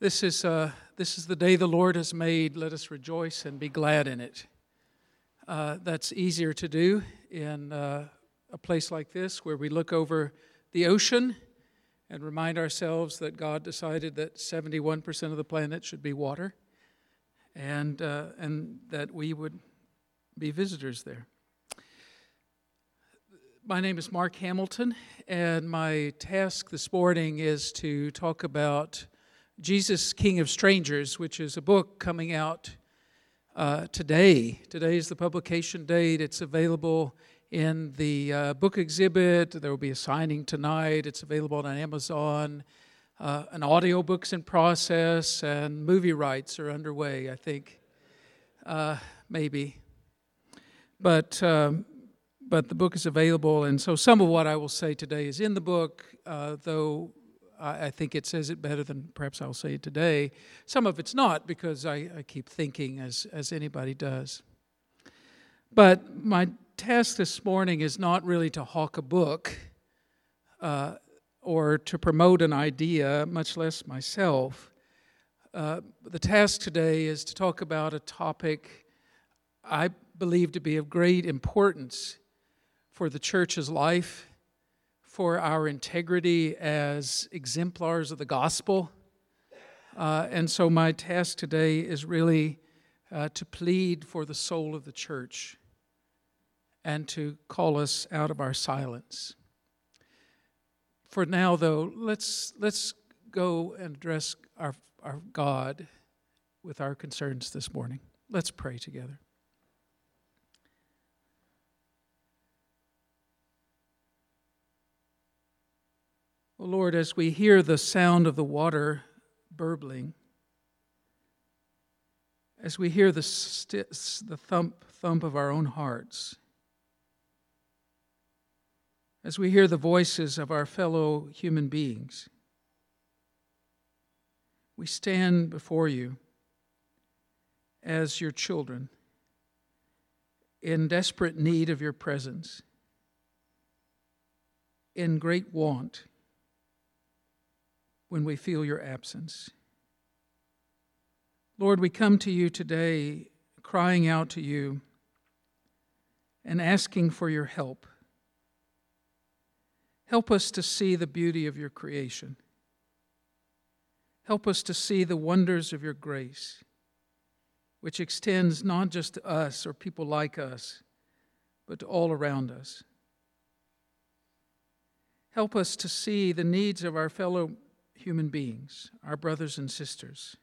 This is, uh, this is the day the Lord has made. Let us rejoice and be glad in it. Uh, that's easier to do in uh, a place like this where we look over the ocean and remind ourselves that God decided that 71% of the planet should be water and, uh, and that we would be visitors there. My name is Mark Hamilton, and my task this morning is to talk about Jesus, King of Strangers, which is a book coming out uh, today. Today is the publication date. It's available in the uh, book exhibit. There will be a signing tonight. It's available on Amazon. Uh, an audiobook's in process, and movie rights are underway, I think. Uh, maybe. But, um, but the book is available, and so some of what I will say today is in the book, uh, though I, think it says it better than perhaps I'll say it today. Some of it's not because I, I keep thinking as, as anybody does. But my task this morning is not really to hawk a book uh, or to promote an idea, much less myself. Uh, the task today is to talk about a topic I believe to be of great importance for the church's life for our integrity as exemplars of the gospel. Uh, and so, my task today is really uh, to plead for the soul of the church and to call us out of our silence. For now, though, let's, let's go and address our, our God with our concerns this morning. Let's pray together. Well, Lord, as we hear the sound of the water burbling, as we hear the, st- the thump, thump of our own hearts, as we hear the voices of our fellow human beings, we stand before you as your children in desperate need of your presence, in great want when we feel your absence. Lord, we come to you today crying out to you and asking for your help. Help us to see the beauty of your creation. Help us to see the wonders of your grace, which extends not just to us or people like us, but to all around us. Help us to see the needs of our fellow human beings, our brothers and sisters.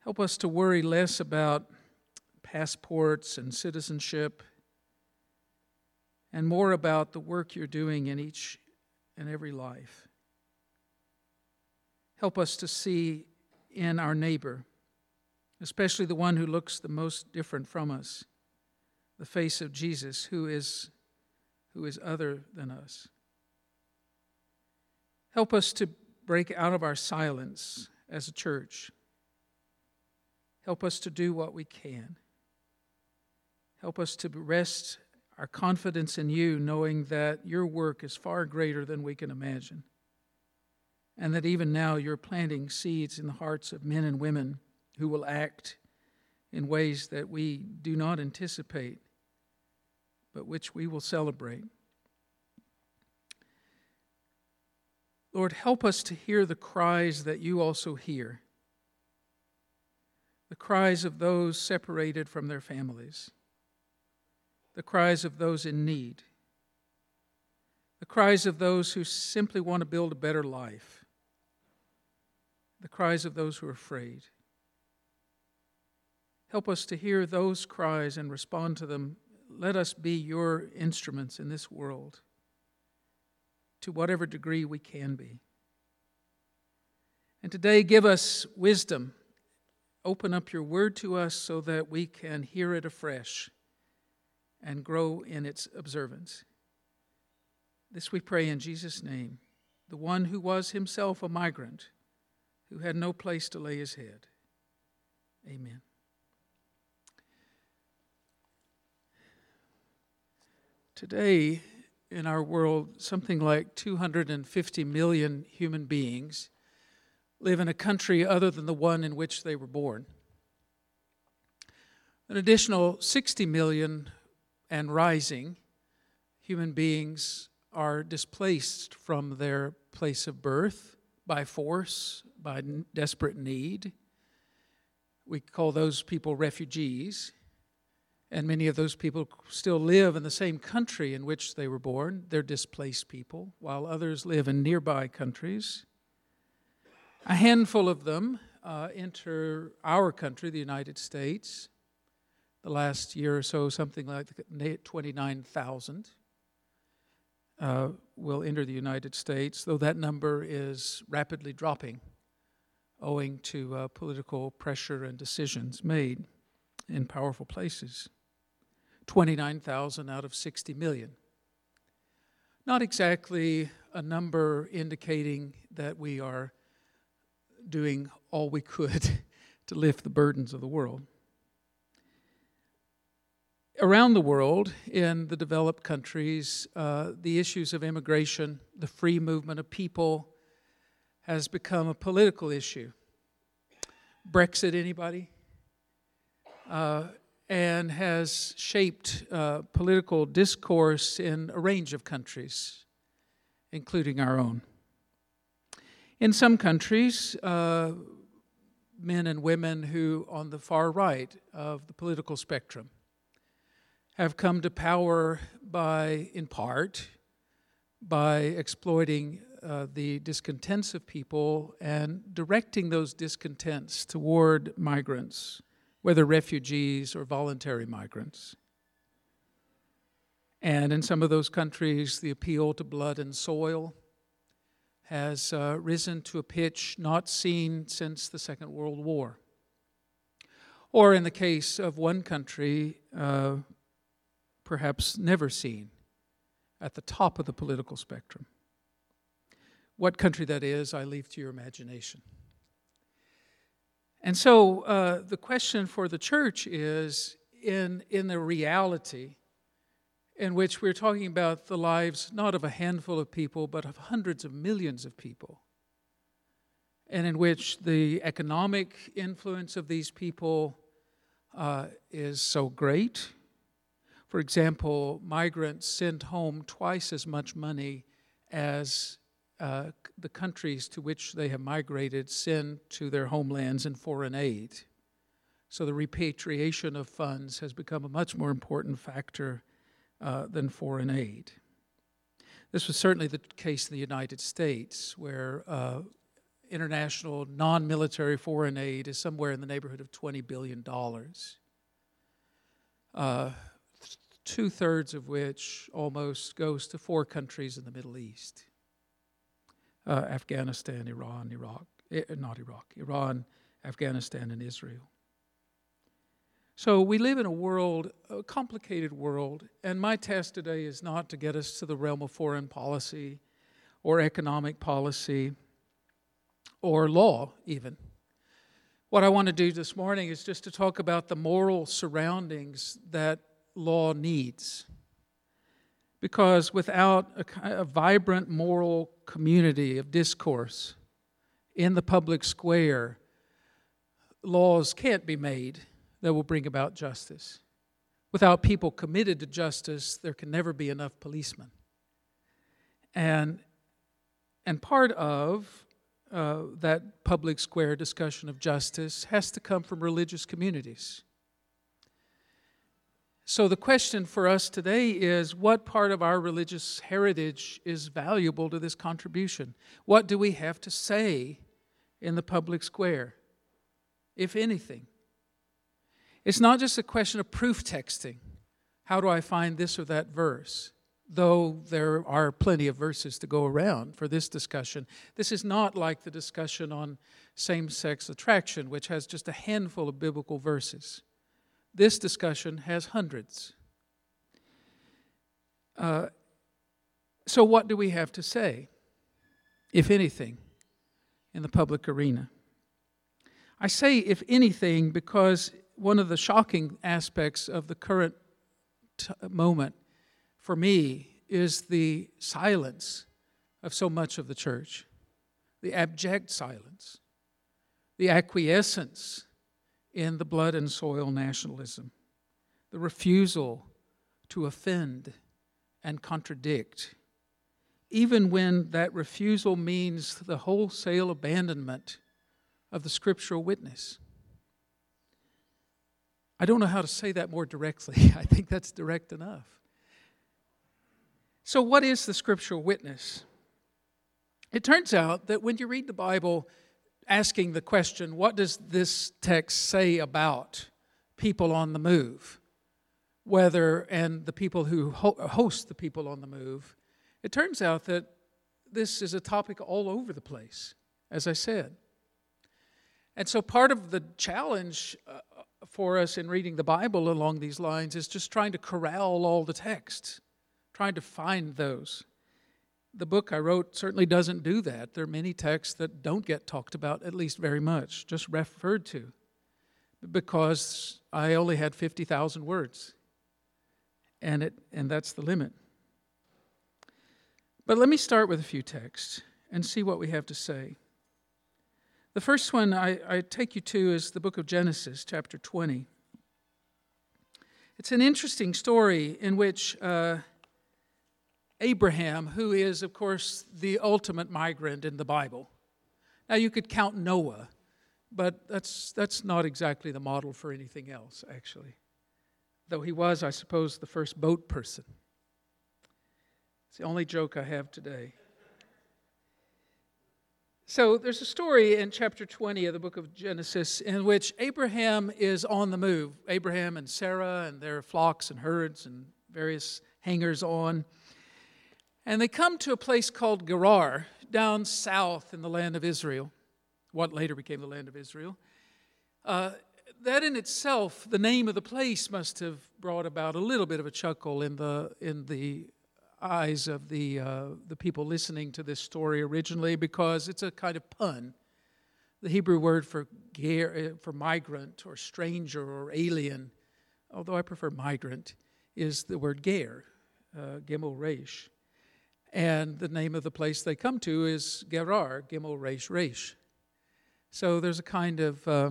Help us to worry less about passports and citizenship and more about the work you're doing in each and every life. Help us to see in our neighbor, especially the one who looks the most different from us, the face of Jesus, who is, who is other than us. Help us to break out of our silence as a church. Help us to do what we can. Help us to rest our confidence in you, knowing that your work is far greater than we can imagine. And that even now you're planting seeds in the hearts of men and women who will act in ways that we do not anticipate, but which we will celebrate. Lord, help us to hear the cries that you also hear. The cries of those separated from their families, the cries of those in need, the cries of those who simply want to build a better life, the cries of those who are afraid. Help us to hear those cries and respond to them. Let us be your instruments in this world to whatever degree we can be. And today, give us wisdom. Open up your word to us so that we can hear it afresh and grow in its observance. This we pray in Jesus' name, the one who was himself a migrant, who had no place to lay his head. Amen. Today, in our world something like 250 million human beings live in a country other than the one in which they were born. An additional 60 million and rising human beings are displaced from their place of birth by force, by desperate need. We call those people refugees. And many of those people still live in the same country in which they were born. They're displaced people, while others live in nearby countries. A handful of them uh, enter our country, the United States. The last year or so, something like 29,000 uh, will enter the United States, though that number is rapidly dropping owing to uh, political pressure and decisions made in powerful places. 29,000 out of 60 million. Not exactly a number indicating that we are doing all we could to lift the burdens of the world. Around the world, in the developed countries, uh, the issues of immigration, the free movement of people, has become a political issue. Brexit, anybody? Uh, and has shaped uh, political discourse in a range of countries, including our own. In some countries, uh, men and women who, on the far right of the political spectrum, have come to power by, in part, by exploiting uh, the discontents of people and directing those discontents toward migrants whether refugees or voluntary migrants. And in some of those countries, the appeal to blood and soil has uh, risen to a pitch not seen since the Second World War. Or in the case of one country, uh, perhaps never seen at the top of the political spectrum. What country that is, I leave to your imagination. And so uh, the question for the church is in, in the reality in which we're talking about the lives not of a handful of people, but of hundreds of millions of people, and in which the economic influence of these people uh, is so great. For example, migrants send home twice as much money as uh, the countries to which they have migrated send to their homelands in foreign aid. So the repatriation of funds has become a much more important factor uh, than foreign aid. This was certainly the case in the United States, where uh, international non military foreign aid is somewhere in the neighborhood of $20 billion. Uh, Two thirds of which almost goes to four countries in the Middle East uh, Afghanistan, Iran, Iraq, eh, not Iraq, Iran, Afghanistan, and Israel. So we live in a world, a complicated world, and my task today is not to get us to the realm of foreign policy or economic policy or law, even. What I want to do this morning is just to talk about the moral surroundings that law needs. Because without a, a vibrant moral community of discourse in the public square, laws can't be made that will bring about justice. Without people committed to justice, there can never be enough policemen. And, and part of uh, that public square discussion of justice has to come from religious communities. So, the question for us today is what part of our religious heritage is valuable to this contribution? What do we have to say in the public square, if anything? It's not just a question of proof texting. How do I find this or that verse? Though there are plenty of verses to go around for this discussion, this is not like the discussion on same sex attraction, which has just a handful of biblical verses. This discussion has hundreds. Uh, so, what do we have to say, if anything, in the public arena? I say, if anything, because one of the shocking aspects of the current t- moment for me is the silence of so much of the church, the abject silence the acquiescence in the blood and soil nationalism, the refusal to offend and contradict, even when that refusal means the wholesale abandonment of the scriptural witness. I don't know how to say that more directly. I think that's direct enough. So, what is the scriptural witness? It turns out that when you read the Bible asking the question, what does this text say about people on the move? Whether, and the people who host the people on the move, it turns out that this is a topic all over the place, as I said. And so, part of the challenge uh, for us in reading the Bible along these lines is just trying to corral all the texts, trying to find those. The book I wrote certainly doesn't do that. There are many texts that don't get talked about, at least very much, just referred to, because I only had 50,000 words, and, it, and that's the limit. But let me start with a few texts and see what we have to say. The first one I, I, take you to is the book of Genesis, chapter 20. It's an interesting story in which uh, Abraham, who is, of course, the ultimate migrant in the Bible. Now, you could count Noah, but that's, that's not exactly the model for anything else, actually. Though he was, I suppose, the first boat person. It's the only joke I have today. So there's a story in chapter 20 of the book of Genesis in which Abraham is on the move. Abraham and Sarah and their flocks and herds and various hangers on. And they come to a place called Gerar, down south in the land of Israel, what later became the land of Israel. Uh, that in itself, the name of the place must have brought about a little bit of a chuckle in the, in the eyes of the, uh, the people listening to this story originally because it's a kind of pun. The Hebrew word for, uh, for migrant or stranger or alien, although I prefer migrant, is the word ger, uh, gimel resh. And the name of the place they come to is Gerar, gimel resh resh. So there's a kind of, uh,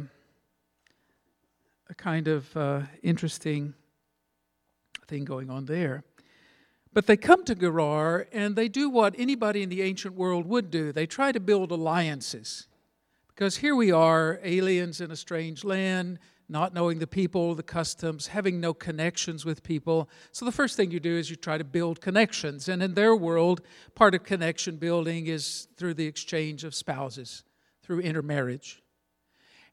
a kind of uh, interesting thing going on there. But they come to Gerar and they do what anybody in the ancient world would do they try to build alliances. Because here we are, aliens in a strange land, not knowing the people, the customs, having no connections with people. So the first thing you do is you try to build connections. And in their world, part of connection building is through the exchange of spouses, through intermarriage.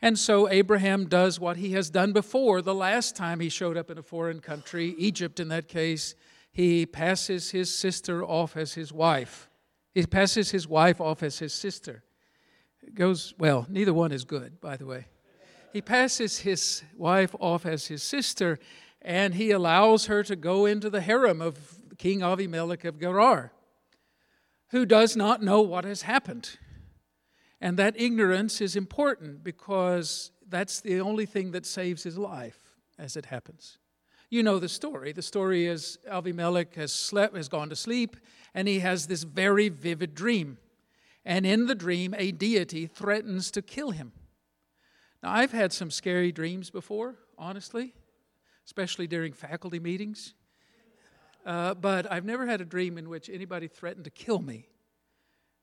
And so Abraham does what he has done before the last time he showed up in a foreign country, Egypt in that case he passes his sister off as his wife. He passes his wife off as his sister. It goes, well, neither one is good, by the way. He passes his wife off as his sister, and he allows her to go into the harem of King Avimelech of Gerar, who does not know what has happened. And that ignorance is important because that's the only thing that saves his life as it happens. You know the story. The story is Avimelech has slept, has gone to sleep, and he has this very vivid dream. And in the dream, a deity threatens to kill him. Now, I've had some scary dreams before, honestly, especially during faculty meetings. Uh, but I've never had a dream in which anybody threatened to kill me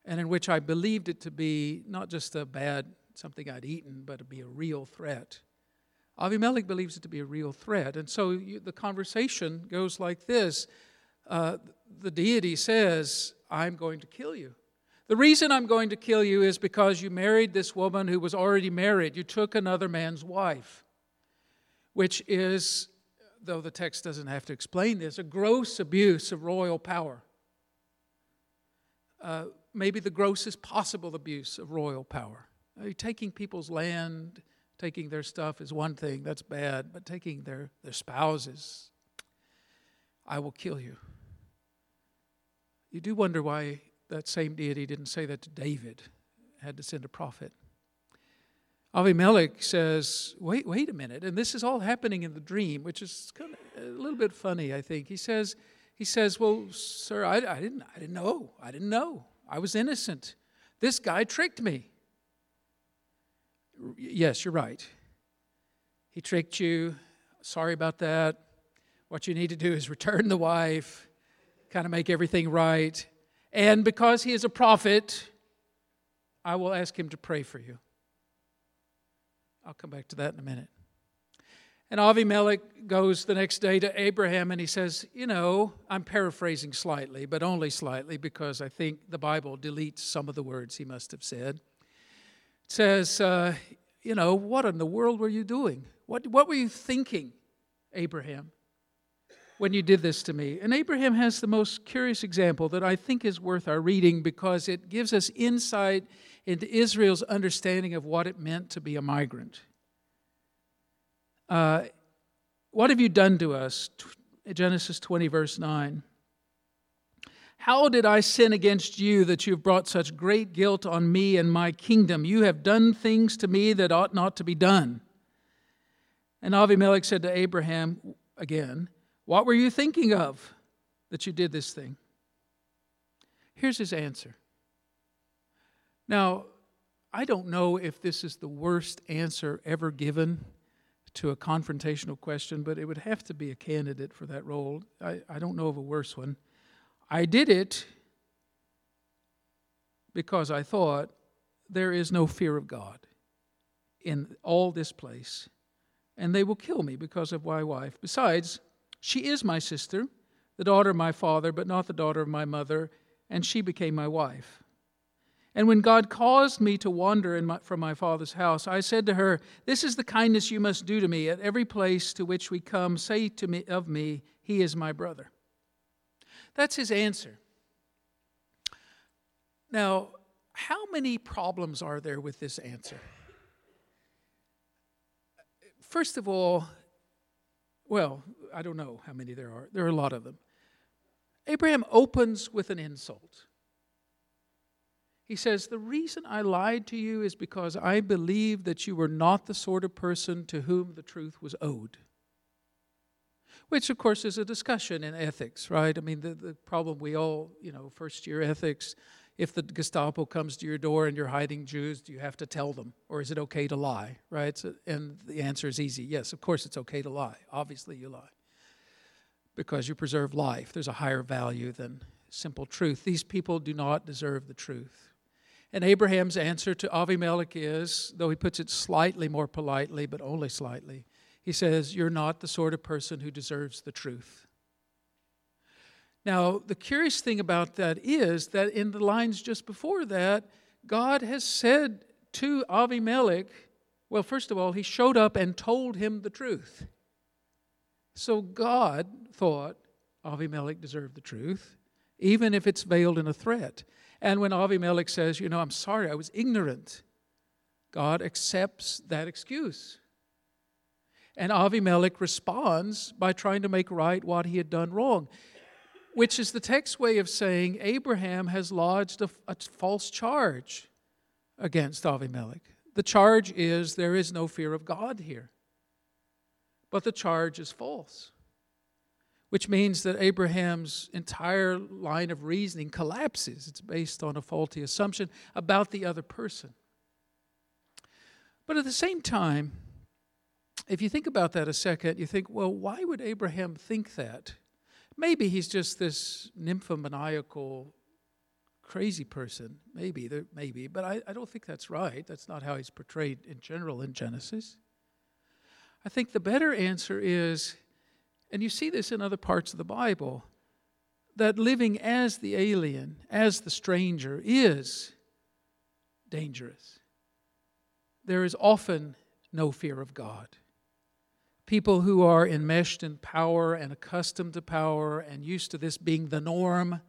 and in which I believed it to be not just a bad something I'd eaten, but to be a real threat. Avimelech believes it to be a real threat. And so you, the conversation goes like this uh, The deity says, I'm going to kill you. The reason I'm going to kill you is because you married this woman who was already married. You took another man's wife, which is, though the text doesn't have to explain this, a gross abuse of royal power. Uh, maybe the grossest possible abuse of royal power. Taking people's land? taking their stuff is one thing, that's bad, but taking their, their spouses, I will kill you. You do wonder why that same deity didn't say that to David, had to send a prophet. Avimelech says, wait, wait a minute. And this is all happening in the dream, which is kind of a little bit funny, I think. He says, he says, Well, sir, I, I, didn't, I didn't know. I didn't know. I was innocent. This guy tricked me. Yes, you're right. He tricked you. Sorry about that. What you need to do is return the wife, kind of make everything right. And because he is a prophet, I will ask him to pray for you. I'll come back to that in a minute. And Avimelech goes the next day to Abraham and he says, You know, I'm paraphrasing slightly, but only slightly because I think the Bible deletes some of the words he must have said. It says, uh, You know, what in the world were you doing? What, what were you thinking, Abraham, when you did this to me? And Abraham has the most curious example that I think is worth our reading because it gives us insight into Israel's understanding of what it meant to be a migrant. Uh, what have you done to us? Genesis 20, verse 9. How did I sin against you that you have brought such great guilt on me and my kingdom? You have done things to me that ought not to be done. And Avimelech said to Abraham again, What were you thinking of that you did this thing? Here's his answer. Now, I don't know if this is the worst answer ever given to a confrontational question, but it would have to be a candidate for that role. I, I don't know of a worse one. I did it because I thought there is no fear of God in all this place, and they will kill me because of my wife. Besides, she is my sister, the daughter of my father, but not the daughter of my mother, and she became my wife. And when God caused me to wander my, from my father's house, I said to her, This is the kindness you must do to me. At every place to which we come, say to me of me, He is my brother. That's his answer. Now, how many problems are there with this answer? First of all, well, I don't know how many there are. There are a lot of them. Abraham opens with an insult. He says, The reason I lied to you is because I believed that you were not the sort of person to whom the truth was owed. Which, of course, is a discussion in ethics, right? I mean, the, the problem we all, you know, first year ethics, if the Gestapo comes to your door and you're hiding Jews, do you have to tell them? Or is it okay to lie, right? So, and the answer is easy yes, of course it's okay to lie. Obviously, you lie because you preserve life. There's a higher value than simple truth. These people do not deserve the truth. And Abraham's answer to Avimelech is, though he puts it slightly more politely, but only slightly, he says, You're not the sort of person who deserves the truth. Now, the curious thing about that is that in the lines just before that, God has said to Avimelech, well, first of all, he showed up and told him the truth. So God thought Avimelech deserved the truth, even if it's veiled in a threat. And when Avimelech says, You know, I'm sorry, I was ignorant, God accepts that excuse. And Avimelech responds by trying to make right what he had done wrong, which is the text way of saying Abraham has lodged a, a false charge against Avimelech. The charge is there is no fear of God here, but the charge is false which means that Abraham's entire line of reasoning collapses. It's based on a faulty assumption about the other person. But at the same time, if you think about that a second, you think, well, why would Abraham think that? Maybe he's just this nymphomaniacal, crazy person. Maybe, maybe, but I, I don't think that's right. That's not how he's portrayed in general in Genesis. I think the better answer is and you see this in other parts of the Bible, that living as the alien, as the stranger, is dangerous. There is often no fear of God. People who are enmeshed in power and accustomed to power and used to this being the norm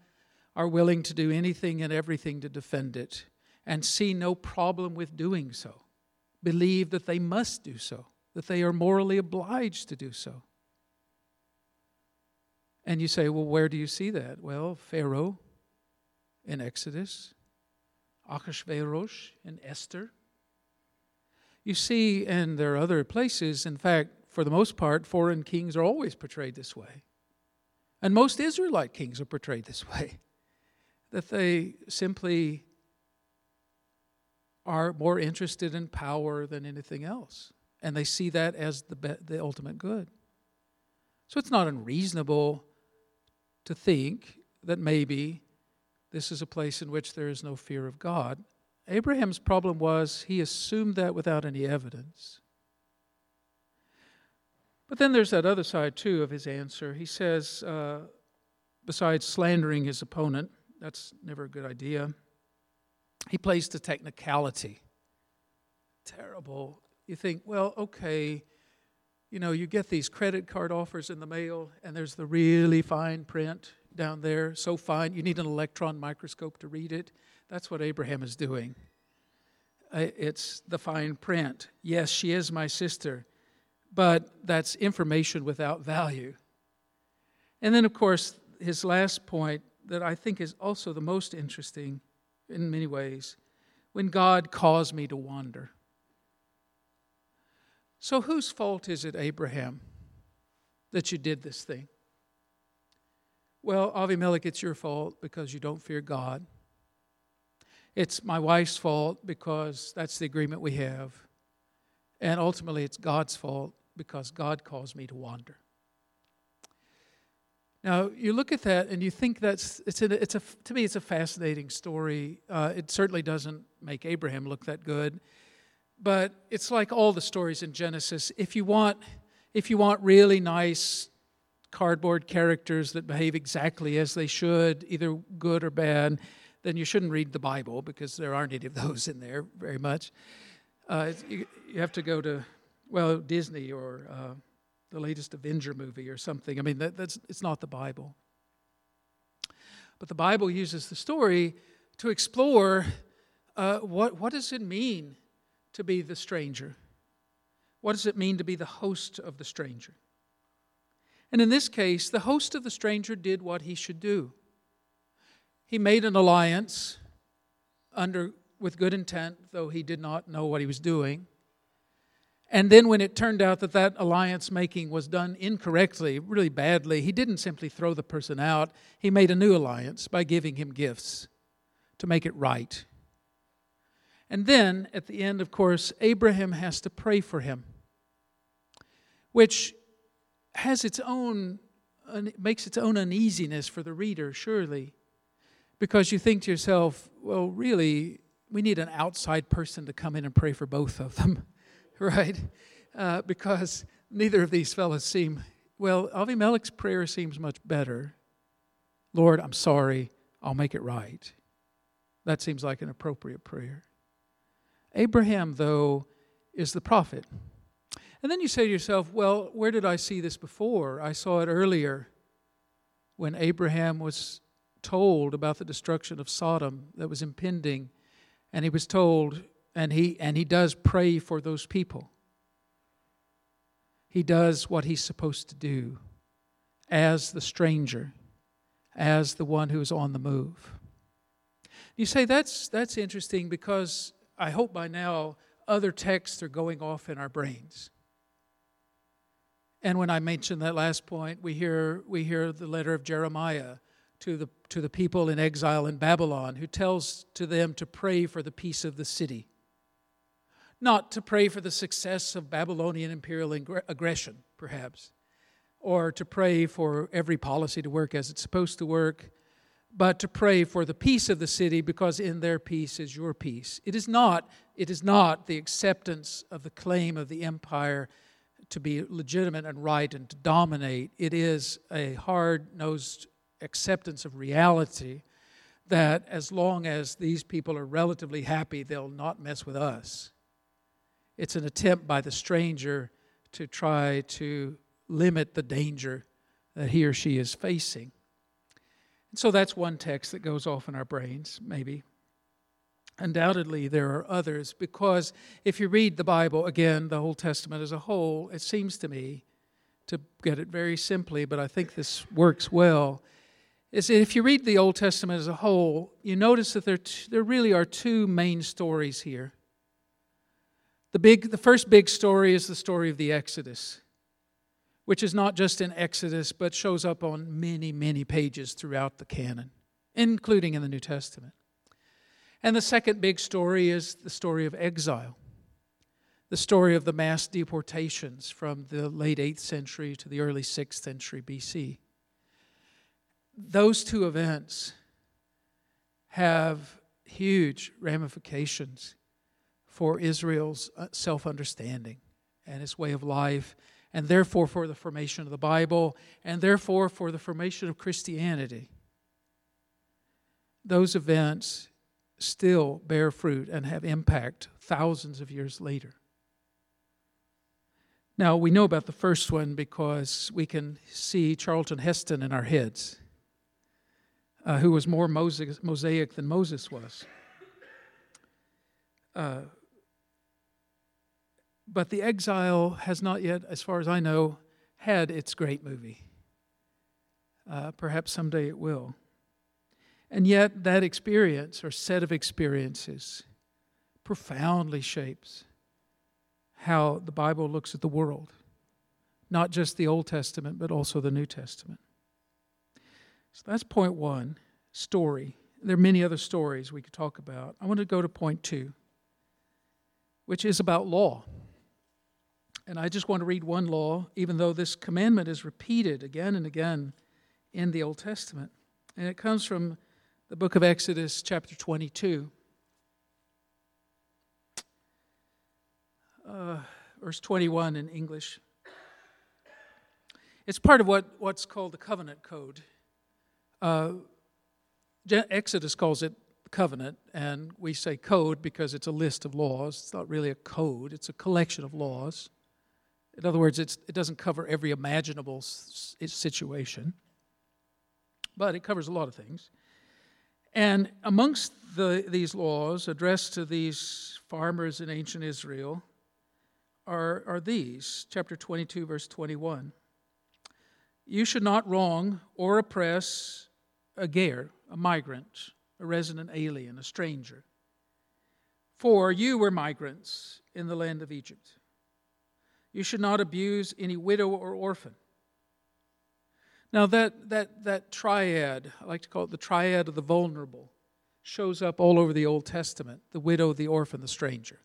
are willing to do anything and everything to defend it and see no problem with doing so. Believe that they must do so, that they are morally obliged to do so. And you say, well, where do you see that? Well, Pharaoh in Exodus, Achashverosh in Esther. You see, and there are other places, in fact, for the most part, foreign kings are always portrayed this way. And most Israelite kings are portrayed this way that they simply are more interested in power than anything else, and they see that as the, be- the ultimate good. So it's not unreasonable to think that maybe this is a place in which there is no fear of God. Abraham's problem was he assumed that without any evidence. But then there's that other side, too, of his answer. He says, uh, besides slandering his opponent, that's never a good idea, he plays to technicality. Terrible. You think, well, okay, you know, you get these credit card offers in the mail, and there's the really fine print down there, so fine, you need an electron microscope to read it. That's what Abraham is doing. It's the fine print. Yes, she is my sister, but that's information without value. And then, of course, his last point that I think is also the most interesting in many ways when God caused me to wander. So, whose fault is it, Abraham, that you did this thing? Well, Avimelech, it's your fault because you don't fear God. It's my wife's fault because that's the agreement we have. And ultimately, it's God's fault because God caused me to wander. Now, you look at that and you think that's, it's a, it's a to me, it's a fascinating story. Uh, it certainly doesn't make Abraham look that good. But it's like all the stories in Genesis. If you want, if you want really nice cardboard characters that behave exactly as they should, either good or bad, then you shouldn't read the Bible because there aren't any of those in there very much. Uh, you, you, have to go to, well, Disney or uh, the latest Avenger movie or something. I mean, that, that's, it's not the Bible. But the Bible uses the story to explore uh, what, what does it mean to be the stranger? What does it mean to be the host of the stranger? And in this case, the host of the stranger did what he should do. He made an alliance under, with good intent, though he did not know what he was doing. And then, when it turned out that that alliance making was done incorrectly, really badly, he didn't simply throw the person out. He made a new alliance by giving him gifts to make it right. And then, at the end, of course, Abraham has to pray for him, which has its own, makes its own uneasiness for the reader, surely. Because you think to yourself, well, really, we need an outside person to come in and pray for both of them, right? Uh, because neither of these fellows seem, well, Avimelech's prayer seems much better. Lord, I'm sorry, I'll make it right. That seems like an appropriate prayer. Abraham, though, is the prophet. And then you say to yourself, well, where did I see this before? I saw it earlier when Abraham was told about the destruction of Sodom that was impending, and he was told, and he, and he does pray for those people. He does what he's supposed to do as the stranger, as the one who is on the move. You say that's, that's interesting because I hope by now other texts are going off in our brains. And when I mentioned that last point, we hear, we hear the letter of Jeremiah to the, to the people in exile in Babylon, who tells to them to pray for the peace of the city. Not to pray for the success of Babylonian imperial aggression, perhaps, or to pray for every policy to work as it's supposed to work, but to pray for the peace of the city because in their peace is your peace. It is not, it is not the acceptance of the claim of the empire to be legitimate and right and to dominate. It is a hard nosed acceptance of reality that as long as these people are relatively happy, they'll not mess with us. It's an attempt by the stranger to try to limit the danger that he or she is facing. And so that's one text that goes off in our brains, maybe. Undoubtedly, there are others because if you read the Bible, again, the Old Testament as a whole, it seems to me, to get it very simply, but I think this works well, is that if you read the Old Testament as a whole, you notice that there, t- there really are two main stories here. The, big, the first big story is the story of the Exodus, which is not just in Exodus, but shows up on many, many pages throughout the canon, including in the New Testament. And the second big story is the story of exile, the story of the mass deportations from the late 8th century to the early 6th century BC. Those two events have huge ramifications for Israel's uh, self understanding and its way of life, and therefore for the formation of the Bible, and therefore for the formation of Christianity. Those events still bear fruit and have impact thousands of years later. Now, we know about the first one because we can see Charlton Heston in our heads, uh, who was more Mosaic than Moses was. Uh, but the exile has not yet, as far as I know, had its great movie. Uh, perhaps someday it will. And yet, that experience or set of experiences profoundly shapes how the Bible looks at the world, not just the Old Testament, but also the New Testament. So that's point one story. There are many other stories we could talk about. I want to go to point two, which is about law. And I just want to read one law, even though this commandment is repeated again and again in the Old Testament. And it comes from the book of Exodus, chapter 22. Uh, verse 21 in English. It's part of what, what's called the covenant code. Uh, Exodus calls it covenant, and we say code because it's a list of laws. It's not really a code, it's a collection of laws. In other words, it doesn't cover every imaginable situation, but it covers a lot of things. And amongst the, these laws addressed to these farmers in ancient Israel are, are these chapter 22, verse 21. You should not wrong or oppress a ger, a migrant, a resident alien, a stranger. For you were migrants in the land of Egypt. You should not abuse any widow or orphan. Now, that, that, that triad, I like to call it the triad of the vulnerable, shows up all over the Old Testament the widow, the orphan, the stranger.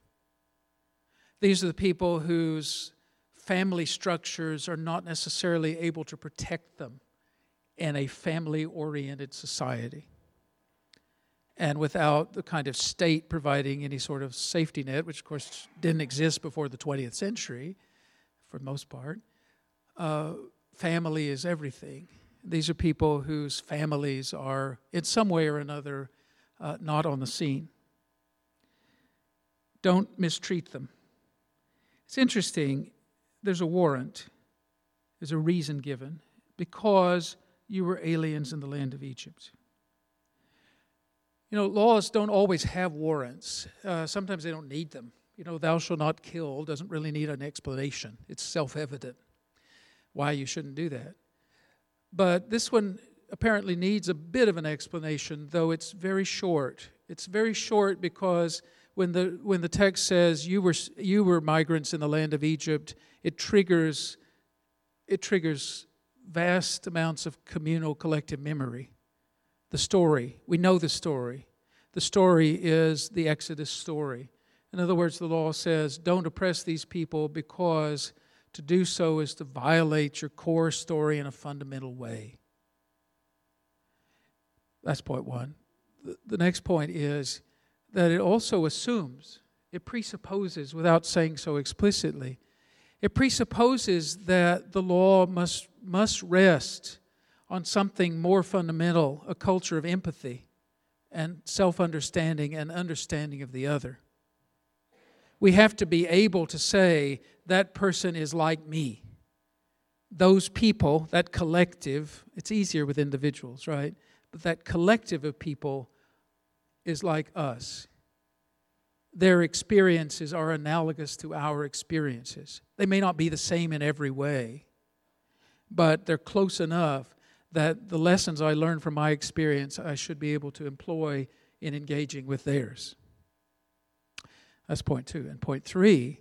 These are the people whose family structures are not necessarily able to protect them in a family oriented society. And without the kind of state providing any sort of safety net, which of course didn't exist before the 20th century for the most part, uh, family is everything. These are people whose families are, in some way or another, uh, not on the scene. Don't mistreat them. It's interesting, there's a warrant, there's a reason given, because you were aliens in the land of Egypt. You know, laws don't always have warrants, uh, sometimes they don't need them. You know, thou shalt not kill doesn't really need an explanation, it's self evident why you shouldn't do that. But this one apparently needs a bit of an explanation, though it's very short. It's very short because when the, when the text says you were, you were migrants in the land of Egypt, it triggers, it triggers vast amounts of communal collective memory. The story, we know the story. The story is the Exodus story. In other words, the law says don't oppress these people because to do so is to violate your core story in a fundamental way. That's point one. The next point is that it also assumes, it presupposes, without saying so explicitly, it presupposes that the law must, must rest on something more fundamental a culture of empathy and self understanding and understanding of the other. We have to be able to say, that person is like me. Those people, that collective, it's easier with individuals, right? But that collective of people is like us. Their experiences are analogous to our experiences. They may not be the same in every way, but they're close enough that the lessons I learned from my experience I should be able to employ in engaging with theirs. That's point two. And point three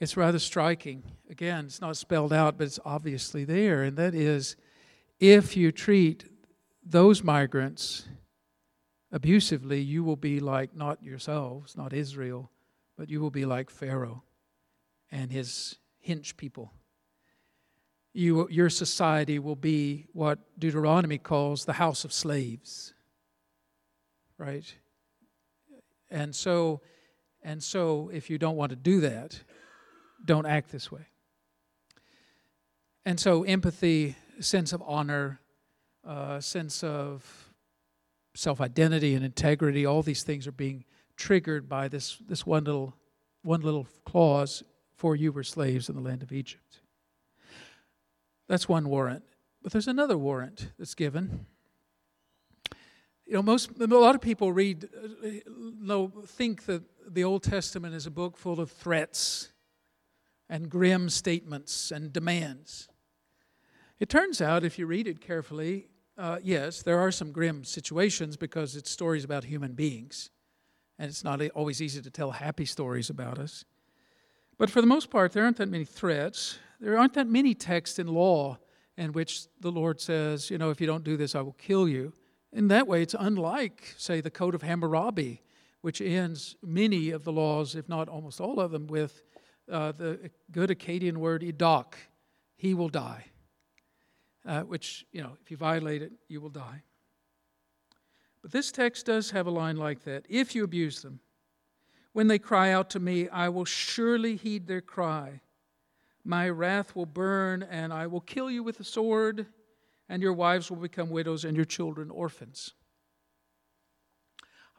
it's rather striking. Again, it's not spelled out, but it's obviously there, and that is if you treat those migrants abusively, you will be like not yourselves, not Israel, but you will be like Pharaoh and his hinge people. You, your society will be what Deuteronomy calls the house of slaves. Right? And so, and so if you don't want to do that, don't act this way. And so, empathy, sense of honor, uh, sense of self identity and integrity, all these things are being triggered by this, this one, little, one little clause for you were slaves in the land of Egypt. That's one warrant. But there's another warrant that's given. You know, most a lot of people read, uh, know, think that the Old Testament is a book full of threats and grim statements and demands. It turns out, if you read it carefully, uh, yes, there are some grim situations because it's stories about human beings. And it's not always easy to tell happy stories about us. But for the most part, there aren't that many threats. There aren't that many texts in law in which the Lord says, you know, if you don't do this, I will kill you. In that way, it's unlike, say, the Code of Hammurabi, which ends many of the laws, if not almost all of them, with uh, the good Akkadian word idok, he will die uh, which, you know, if you violate it, you will die. But this text does have a line like that if you abuse them. When they cry out to me, I will surely heed their cry. My wrath will burn, and I will kill you with the sword, and your wives will become widows, and your children orphans.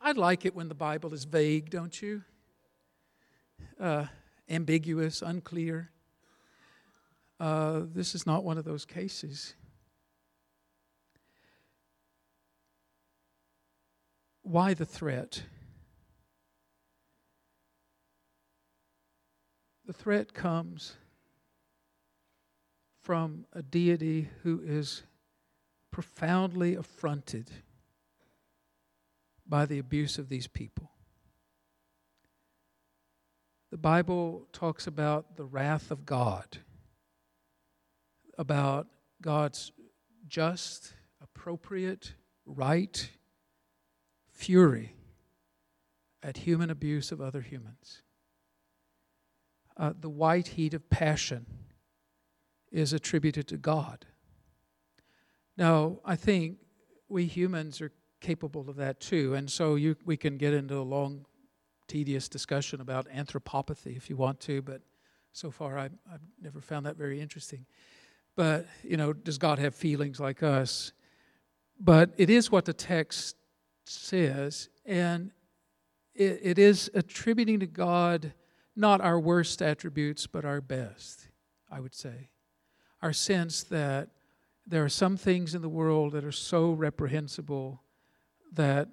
I like it when the Bible is vague, don't you? Uh, ambiguous, unclear. Uh, this is not one of those cases. Why the threat? The threat comes from a deity who is profoundly affronted by the abuse of these people. The Bible talks about the wrath of God about God's just, appropriate, right fury at human abuse of other humans. Uh, the white heat of passion is attributed to God. Now, I think we humans are capable of that too, and so you, we can get into a long, tedious discussion about anthropopathy if you want to, but so far I, I've never found that very interesting. But, you know, does God have feelings like us? But it is what the text says, and it, it is attributing to God not our worst attributes, but our best, I would say. Our sense that there are some things in the world that are so reprehensible that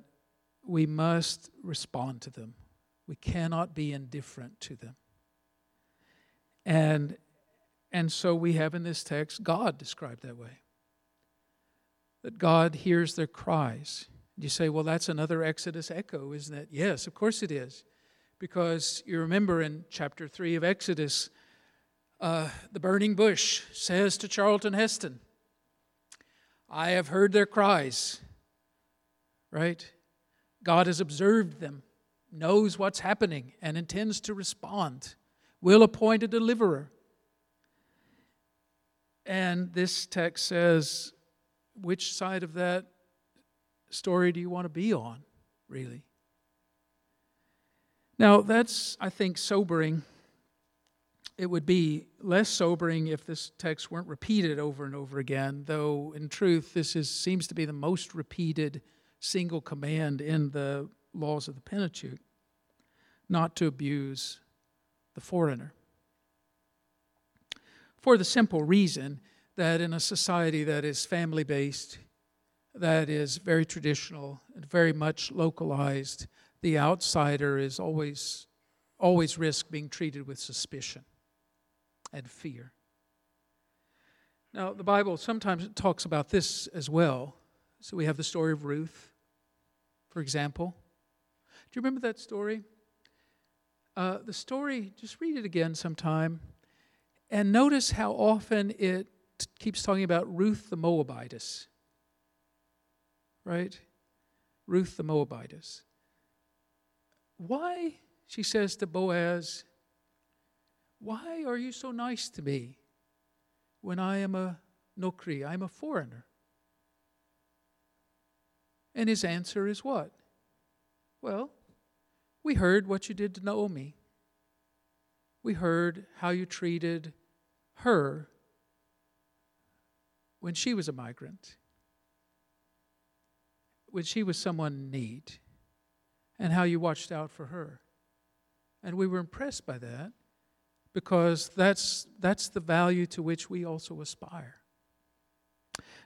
we must respond to them. We cannot be indifferent to them. And and so we have in this text God described that way. That God hears their cries. You say, well, that's another Exodus echo, isn't it? Yes, of course it is. Because you remember in chapter 3 of Exodus, uh, the burning bush says to Charlton Heston, I have heard their cries, right? God has observed them, knows what's happening, and intends to respond, will appoint a deliverer. And this text says, which side of that story do you want to be on, really? Now, that's, I think, sobering. It would be less sobering if this text weren't repeated over and over again, though, in truth, this is, seems to be the most repeated single command in the laws of the Pentateuch not to abuse the foreigner. For the simple reason that in a society that is family based, that is very traditional, and very much localized, the outsider is always always risk being treated with suspicion and fear. Now, the Bible sometimes talks about this as well. So we have the story of Ruth, for example. Do you remember that story? Uh, the story, just read it again sometime. And notice how often it keeps talking about Ruth the Moabitess. Right? Ruth the Moabitess. Why, she says to Boaz, why are you so nice to me when I am a nokri, I'm a foreigner? And his answer is what? Well, we heard what you did to Naomi. We heard how you treated her when she was a migrant, when she was someone in need, and how you watched out for her. And we were impressed by that because that's, that's the value to which we also aspire.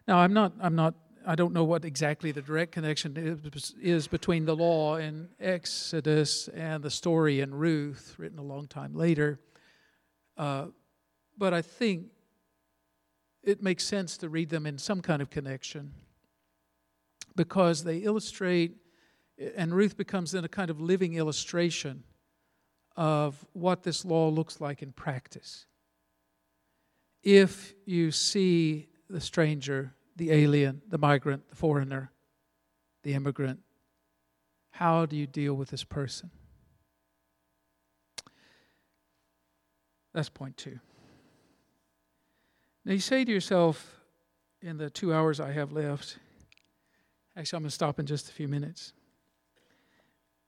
Now, I'm not, I'm not I don't know what exactly the direct connection is, is between the law in Exodus and the story in Ruth, written a long time later. Uh, but I think it makes sense to read them in some kind of connection because they illustrate, and Ruth becomes then a kind of living illustration of what this law looks like in practice. If you see the stranger the alien, the migrant, the foreigner, the immigrant? How do you deal with this person? That's point two. Now you say to yourself, in the two hours I have left, actually, I'm going to stop in just a few minutes.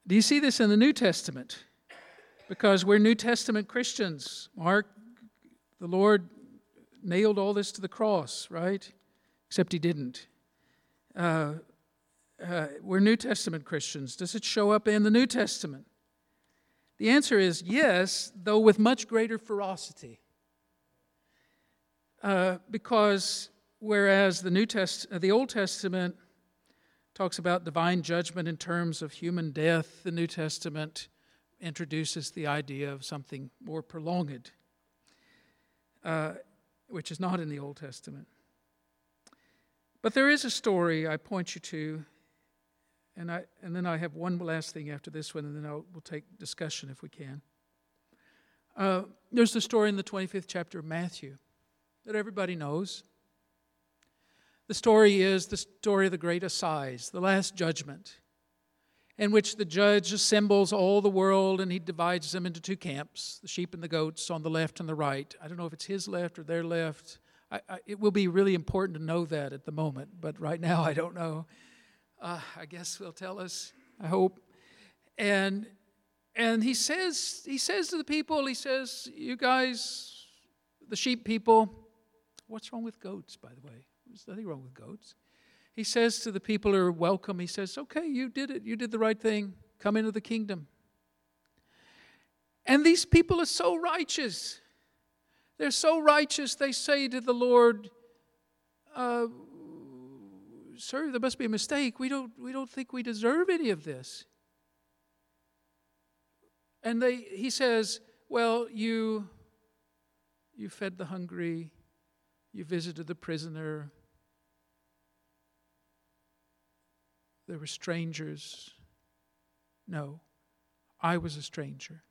Do you see this in the New Testament? Because we're New Testament Christians. Mark, the Lord nailed all this to the cross, right? except he didn't. Uh, uh, we're New Testament Christians. Does it show up in the New Testament? The answer is yes, though with much greater ferocity. Uh, because whereas the New Test, uh, the Old Testament talks about divine judgment in terms of human death, the New Testament introduces the idea of something more prolonged, uh, which is not in the Old Testament. But there is a story I point you to, and, I, and then I have one last thing after this one, and then I'll, we'll take discussion if we can. Uh, there's the story in the 25th chapter of Matthew that everybody knows. The story is the story of the great assize, the last judgment, in which the judge assembles all the world and he divides them into two camps the sheep and the goats on the left and the right. I don't know if it's his left or their left. I, I, it will be really important to know that at the moment, but right now I don't know. Uh, I guess he'll tell us. I hope. And and he says he says to the people, he says, "You guys, the sheep people, what's wrong with goats? By the way, there's nothing wrong with goats." He says to the people who are welcome, he says, "Okay, you did it. You did the right thing. Come into the kingdom." And these people are so righteous. They're so righteous, they say to the Lord, uh, Sir, there must be a mistake. We don't, we don't think we deserve any of this. And they, he says, Well, you, you fed the hungry, you visited the prisoner, there were strangers. No, I was a stranger.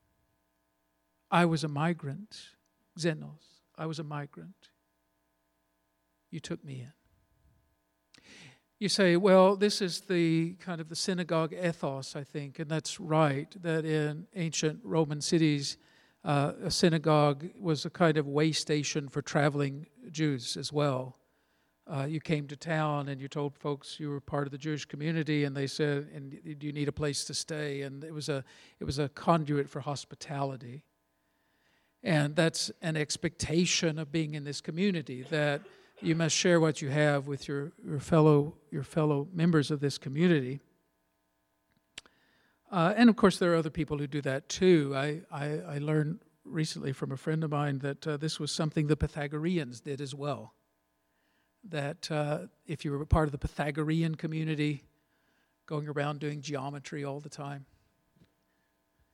I was a migrant. Xenos. I was a migrant. You took me in. You say, well, this is the kind of the synagogue ethos, I think, and that's right, that in ancient Roman cities, uh, a synagogue was a kind of way station for traveling Jews as well. Uh, you came to town and you told folks you were part of the Jewish community, and they said, "And do you need a place to stay?" And it was a it was a conduit for hospitality. And that's an expectation of being in this community that you must share what you have with your, your, fellow, your fellow members of this community. Uh, and of course, there are other people who do that too. I, I, I learned recently from a friend of mine that uh, this was something the Pythagoreans did as well. That uh, if you were part of the Pythagorean community, going around doing geometry all the time,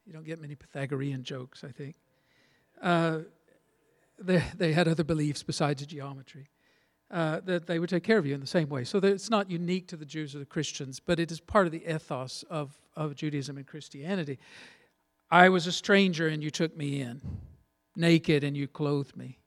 you don't get many Pythagorean jokes, I think. Uh, they, they had other beliefs besides geometry. Uh, that they would take care of you in the same way. So it's not unique to the Jews or the Christians, but it is part of the ethos of, of Judaism and Christianity. I was a stranger and you took me in, naked and you clothed me.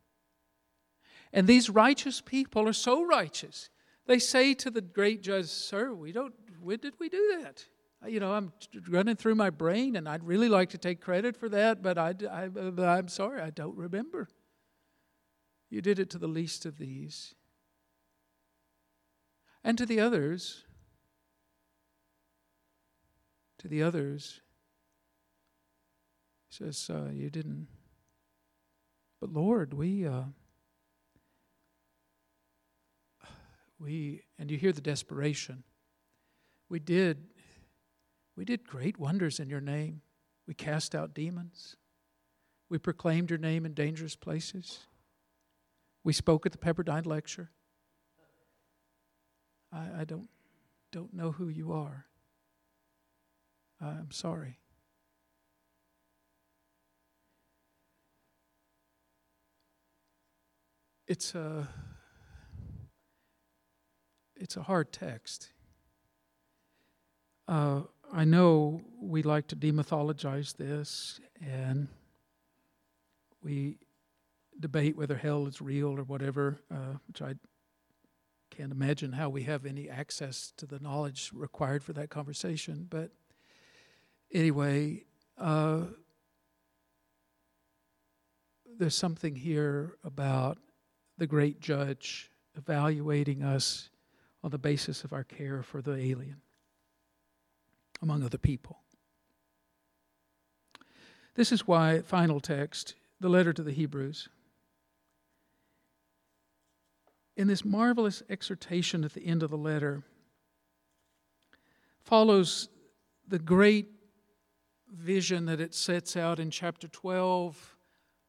And these righteous people are so righteous. They say to the great judge, Sir, we don't, when did we do that? You know, I'm running through my brain, and I'd really like to take credit for that, but I, I, I'm sorry, I don't remember. You did it to the least of these. And to the others, to the others, he says, uh, You didn't. But Lord, we. Uh, we and you hear the desperation. We did we did great wonders in your name. We cast out demons. We proclaimed your name in dangerous places. We spoke at the Pepperdine lecture. I, I don't don't know who you are. I'm sorry. It's a it's a hard text. Uh, I know we like to demythologize this, and we debate whether hell is real or whatever, uh, which I can't imagine how we have any access to the knowledge required for that conversation. But anyway, uh, there's something here about the great judge evaluating us on the basis of our care for the alien, among other people. This is why, final text, the letter to the Hebrews. In this marvelous exhortation at the end of the letter, follows the great vision that it sets out in chapter 12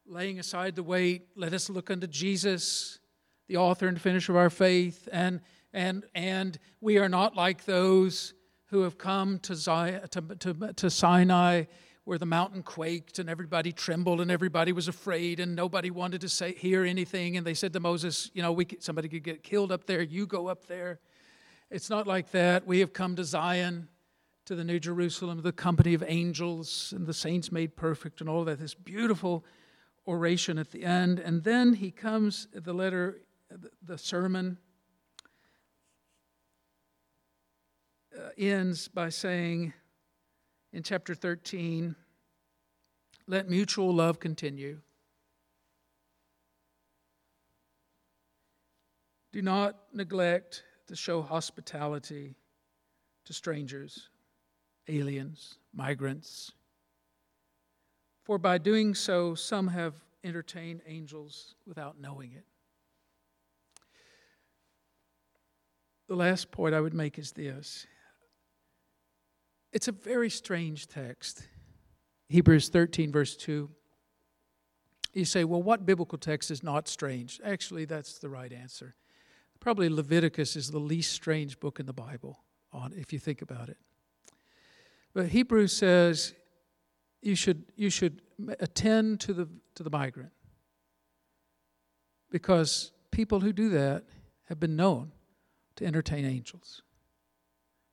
laying aside the weight, let us look unto Jesus, the author and finisher of our faith, and and, and we are not like those who have come to, Zion, to, to, to Sinai where the mountain quaked and everybody trembled and everybody was afraid and nobody wanted to say, hear anything. And they said to Moses, You know, we, somebody could get killed up there, you go up there. It's not like that. We have come to Zion, to the New Jerusalem, the company of angels and the saints made perfect and all that. This beautiful oration at the end. And then he comes, the letter, the sermon Uh, ends by saying in chapter 13, let mutual love continue. Do not neglect to show hospitality to strangers, aliens, migrants. For by doing so, some have entertained angels without knowing it. The last point I would make is this it's a very strange text. Hebrews 13, verse 2. You say, well, what biblical text is not strange? Actually, that's the right answer. Probably Leviticus is the least strange book in the Bible, on if you think about it. But Hebrews says you should, you should attend to the, to the migrant because people who do that have been known to entertain angels.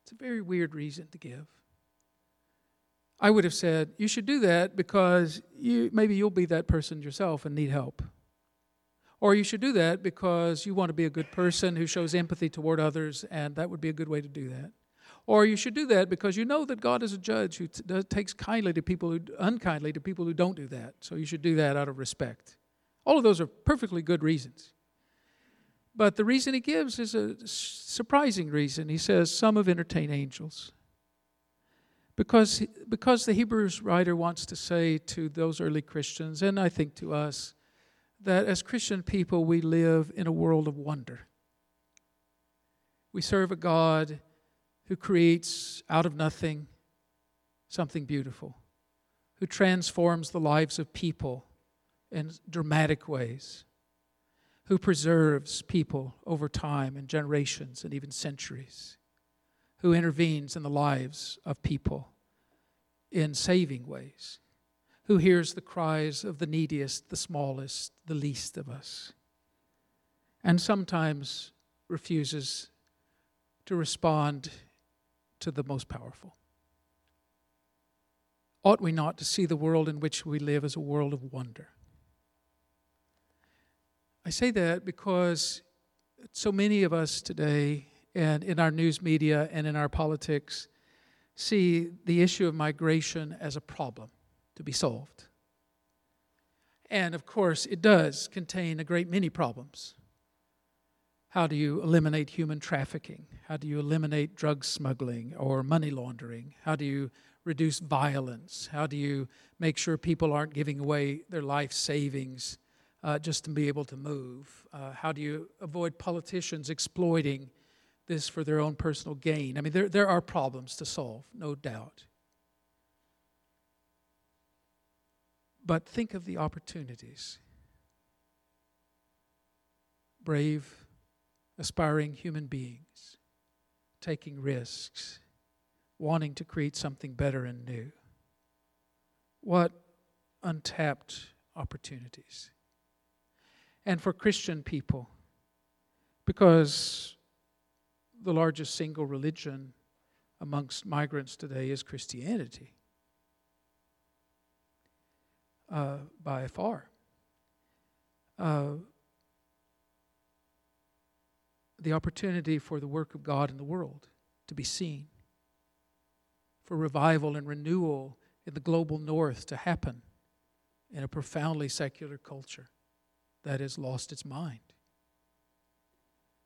It's a very weird reason to give. I would have said, you should do that because you, maybe you'll be that person yourself and need help. Or you should do that because you want to be a good person who shows empathy toward others, and that would be a good way to do that. Or you should do that because you know that God is a judge who t- takes kindly to people who unkindly to people who don't do that. So you should do that out of respect. All of those are perfectly good reasons. But the reason he gives is a surprising reason. He says, Some have entertained angels. Because, because the Hebrews writer wants to say to those early Christians, and I think to us, that as Christian people we live in a world of wonder. We serve a God who creates out of nothing something beautiful, who transforms the lives of people in dramatic ways, who preserves people over time and generations and even centuries who intervenes in the lives of people in saving ways, who hears the cries of the neediest, the smallest, the least of us, and sometimes refuses to respond to the most powerful. Ought we not to see the world in which we live as a world of wonder? I say that because so many of us today and in our news media and in our politics see the issue of migration as a problem to be solved. And of course, it does contain a great many problems. How do you eliminate human trafficking? How do you eliminate drug smuggling or money laundering? How do you reduce violence? How do you make sure people aren't giving away their life savings uh, just to be able to move? Uh, how do you avoid politicians exploiting this for their own personal gain? I mean, there, there are problems to solve, no doubt. But think of the opportunities. Brave, aspiring human beings taking risks, wanting to create something better and new. What untapped opportunities. And for Christian people, because the largest single religion amongst migrants today is Christianity uh, by far. Uh, the opportunity for the work of God in the world to be seen, for revival and renewal in the global north to happen in a profoundly secular culture that has lost its mind.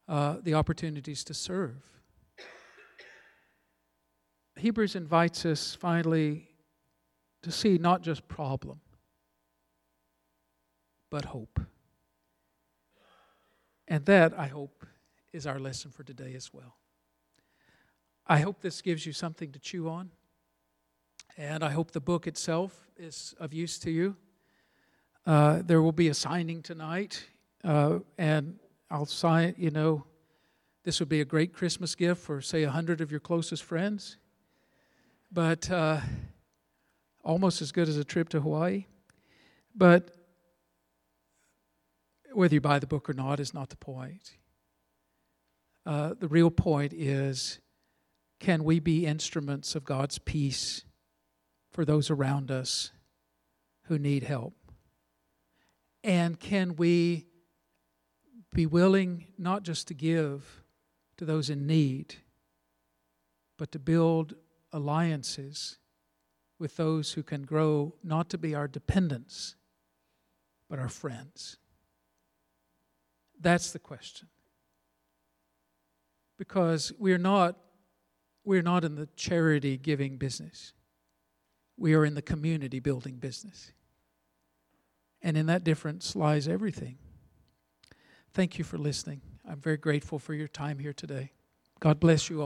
Uh, the opportunities to serve. Hebrews invites us finally to see not just problem, but hope. And that, I hope, is our lesson for today as well. I hope this gives you something to chew on. And I hope the book itself is of use to you. Uh, there will be a signing tonight, uh, and I'll sign, you know, this would be a great Christmas gift for, say, a hundred of your closest friends, but uh, almost as good as a trip to Hawaii. But whether you buy the book or not is not the point. Uh, the real point is can we be instruments of God's peace for those around us who need help? And can we be willing not just to give to those in need, but to build alliances with those who can grow not to be our dependents, but our friends? That's the question. Because we're not, we're not in the charity giving business, we are in the community building business. And in that difference lies everything. Thank you for listening. I'm very grateful for your time here today. God bless you all.